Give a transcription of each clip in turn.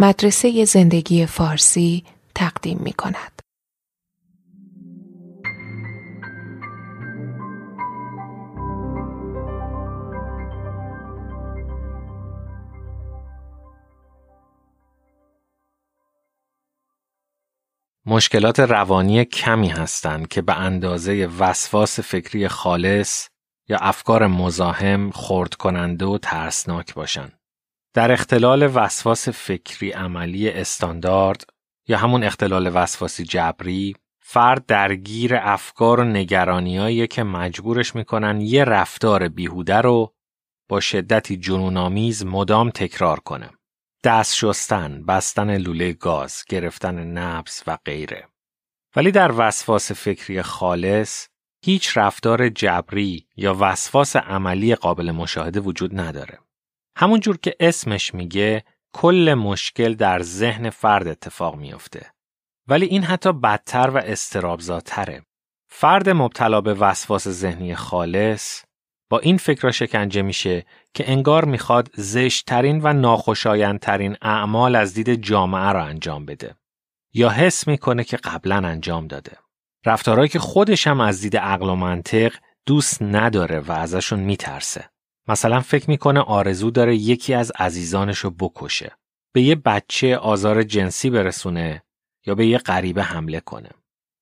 مدرسه زندگی فارسی تقدیم می کند. مشکلات روانی کمی هستند که به اندازه وسواس فکری خالص یا افکار مزاحم خورد کننده و ترسناک باشند. در اختلال وسواس فکری عملی استاندارد یا همون اختلال وسواسی جبری فرد درگیر افکار و نگرانیایی که مجبورش می‌کنن یه رفتار بیهوده رو با شدتی جنونآمیز مدام تکرار کنه. دست شستن، بستن لوله گاز، گرفتن نبس و غیره. ولی در وسواس فکری خالص هیچ رفتار جبری یا وسواس عملی قابل مشاهده وجود نداره. همون جور که اسمش میگه کل مشکل در ذهن فرد اتفاق میافته. ولی این حتی بدتر و استرابزاتره. فرد مبتلا به وسواس ذهنی خالص با این فکر را شکنجه میشه که انگار می‌خواد زشتترین و ناخوشایندترین اعمال از دید جامعه را انجام بده. یا حس می‌کنه که قبلا انجام داده. رفتارهایی که خودش هم از دید عقل و منطق دوست نداره و ازشون میترسه. مثلا فکر می‌کنه آرزو داره یکی از عزیزانش رو بکشه. به یه بچه آزار جنسی برسونه یا به یه غریبه حمله کنه.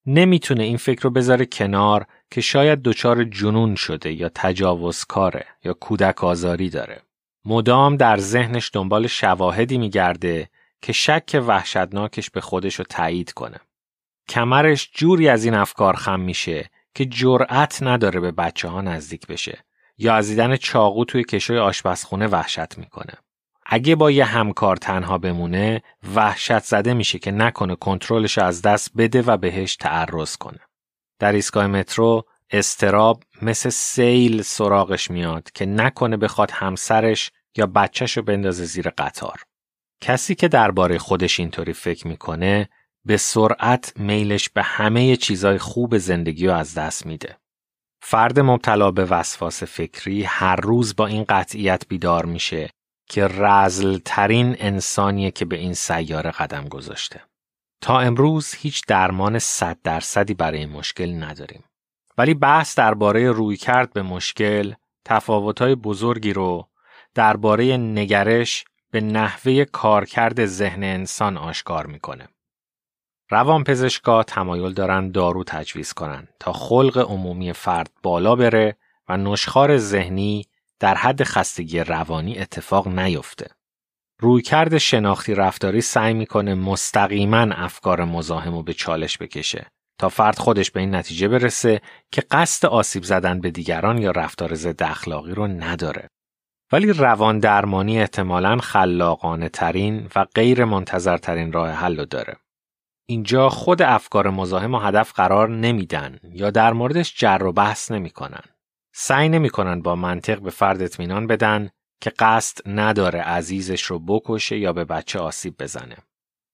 نمی‌تونه این فکر رو بذاره کنار که شاید دچار جنون شده یا تجاوزکاره یا کودک آزاری داره. مدام در ذهنش دنبال شواهدی میگرده که شک وحشتناکش به خودش رو تایید کنه. کمرش جوری از این افکار خم میشه که جرأت نداره به بچه ها نزدیک بشه یا از دیدن چاقو توی کشوی آشپزخونه وحشت می‌کنه. اگه با یه همکار تنها بمونه وحشت زده میشه که نکنه کنترلش از دست بده و بهش تعرض کنه. در ایستگاه مترو استراب مثل سیل سراغش میاد که نکنه بخواد همسرش یا بچهش رو بندازه زیر قطار. کسی که درباره خودش اینطوری فکر می‌کنه به سرعت میلش به همه چیزای خوب زندگی رو از دست میده. فرد مبتلا به وسواس فکری هر روز با این قطعیت بیدار میشه که رزل ترین انسانیه که به این سیاره قدم گذاشته. تا امروز هیچ درمان صد درصدی برای این مشکل نداریم. ولی بحث درباره روی کرد به مشکل تفاوتهای بزرگی رو درباره نگرش به نحوه کارکرد ذهن انسان آشکار می‌کنه. روانپزشکا تمایل دارن دارو تجویز کنن تا خلق عمومی فرد بالا بره و نشخار ذهنی در حد خستگی روانی اتفاق نیفته. رویکرد شناختی رفتاری سعی می‌کنه مستقیما افکار مزاحم به چالش بکشه تا فرد خودش به این نتیجه برسه که قصد آسیب زدن به دیگران یا رفتار ضد اخلاقی رو نداره. ولی روان درمانی احتمالاً خلاقانه ترین و غیر منتظر ترین راه حل داره. اینجا خود افکار مزاحم و هدف قرار نمیدن یا در موردش جر و بحث نمی‌کنن. سعی نمی‌کنن با منطق به فرد اطمینان بدن که قصد نداره عزیزش رو بکشه یا به بچه آسیب بزنه.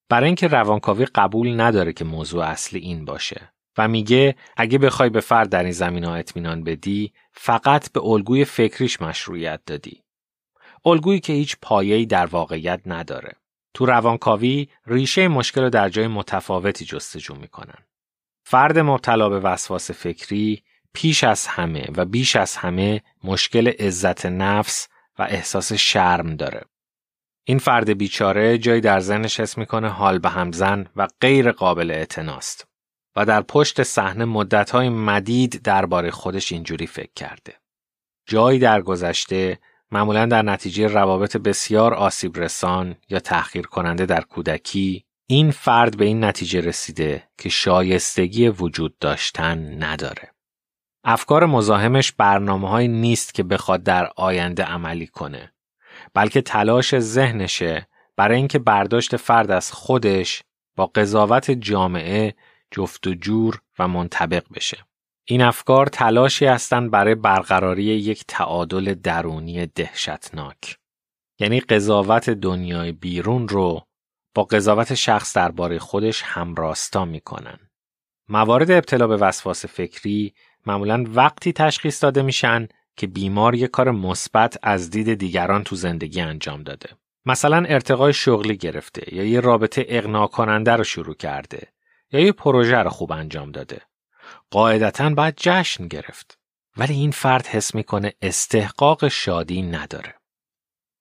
برای اینکه روانکاوی قبول نداره که موضوع اصلی این باشه و میگه اگه بخوای به فرد در این زمین ها اطمینان بدی فقط به الگوی فکریش مشروعیت دادی. الگویی که هیچ پایه‌ای در واقعیت نداره. تو روانکاوی ریشه مشکل رو در جای متفاوتی جستجو می‌کنن. فرد مبتلا به وسواس فکری پیش از همه و بیش از همه مشکل عزت نفس و احساس شرم داره. این فرد بیچاره جایی در ذهنش حس می‌کنه حال به همزن و غیر قابل اعتناست و در پشت صحنه مدتهای مدید درباره خودش اینجوری فکر کرده. جایی در گذشته معمولا در نتیجه روابط بسیار آسیب رسان یا تحقیر کننده در کودکی این فرد به این نتیجه رسیده که شایستگی وجود داشتن نداره. افکار مزاحمش برنامه نیست که بخواد در آینده عملی کنه بلکه تلاش ذهنشه برای اینکه برداشت فرد از خودش با قضاوت جامعه جفت و جور و منطبق بشه. این افکار تلاشی هستند برای برقراری یک تعادل درونی دهشتناک. یعنی قضاوت دنیای بیرون رو با قضاوت شخص درباره خودش همراستا می‌کنن. موارد ابتلا به وسواس فکری معمولا وقتی تشخیص داده میشن که بیمار یک کار مثبت از دید دیگران تو زندگی انجام داده. مثلا ارتقای شغلی گرفته یا یه رابطه اقناع کننده رو شروع کرده یا یه پروژه رو خوب انجام داده. قاعدتا باید جشن گرفت. ولی این فرد حس می‌کنه استحقاق شادی نداره.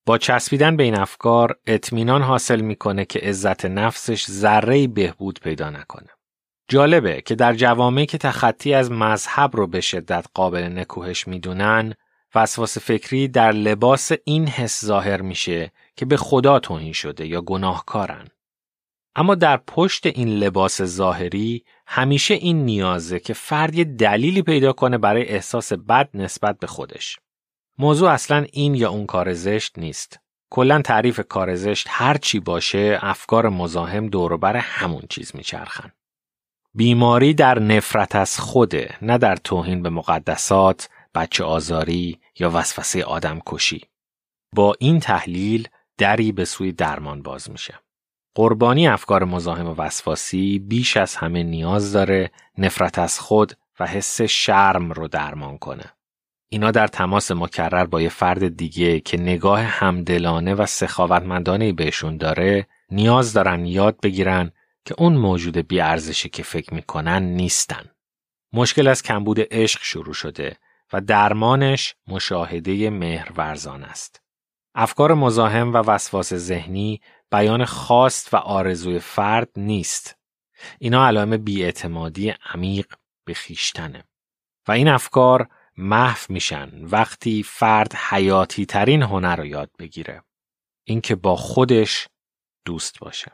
با چسبیدن به این افکار اطمینان حاصل می‌کنه که عزت نفسش ذره بهبود پیدا نکنه. جالبه که در جوامعی که تخطی از مذهب رو به شدت قابل نکوهش می‌دونن وسواس فکری در لباس این حس ظاهر میشه که به خدا توهین شده یا گناهکارن. اما در پشت این لباس ظاهری همیشه این نیازه که فرد یه دلیلی پیدا کنه برای احساس بد نسبت به خودش. موضوع اصلا این یا اون کار زشت نیست. کلا تعریف کار زشت هر چی باشه افکار مزاحم دوروبر همون چیز میچرخن. بیماری در نفرت از خوده نه در توهین به مقدسات، بچه آزاری یا وسوسه آدم کشی. با این تحلیل دری به سوی درمان باز میشه. قربانی افکار مزاحم و وسواسی بیش از همه نیاز داره نفرت از خود و حس شرم رو درمان کنه. اینا در تماس مکرر با یه فرد دیگه که نگاه همدلانه و سخاوتمندانه بهشون داره نیاز دارن یاد بگیرن که اون موجود بیارزشی که فکر می‌کنن نیستن. مشکل از کمبود عشق شروع شده و درمانش مشاهده مهرورزان است. افکار مزاحم و وسواس ذهنی بیان خواست و آرزوی فرد نیست. اینا علائم بیاعتمادی عمیق به خیشتنه. و این افکار محو میشن وقتی فرد حیاتی ترین هنر رو یاد بگیره. اینکه با خودش دوست باشه.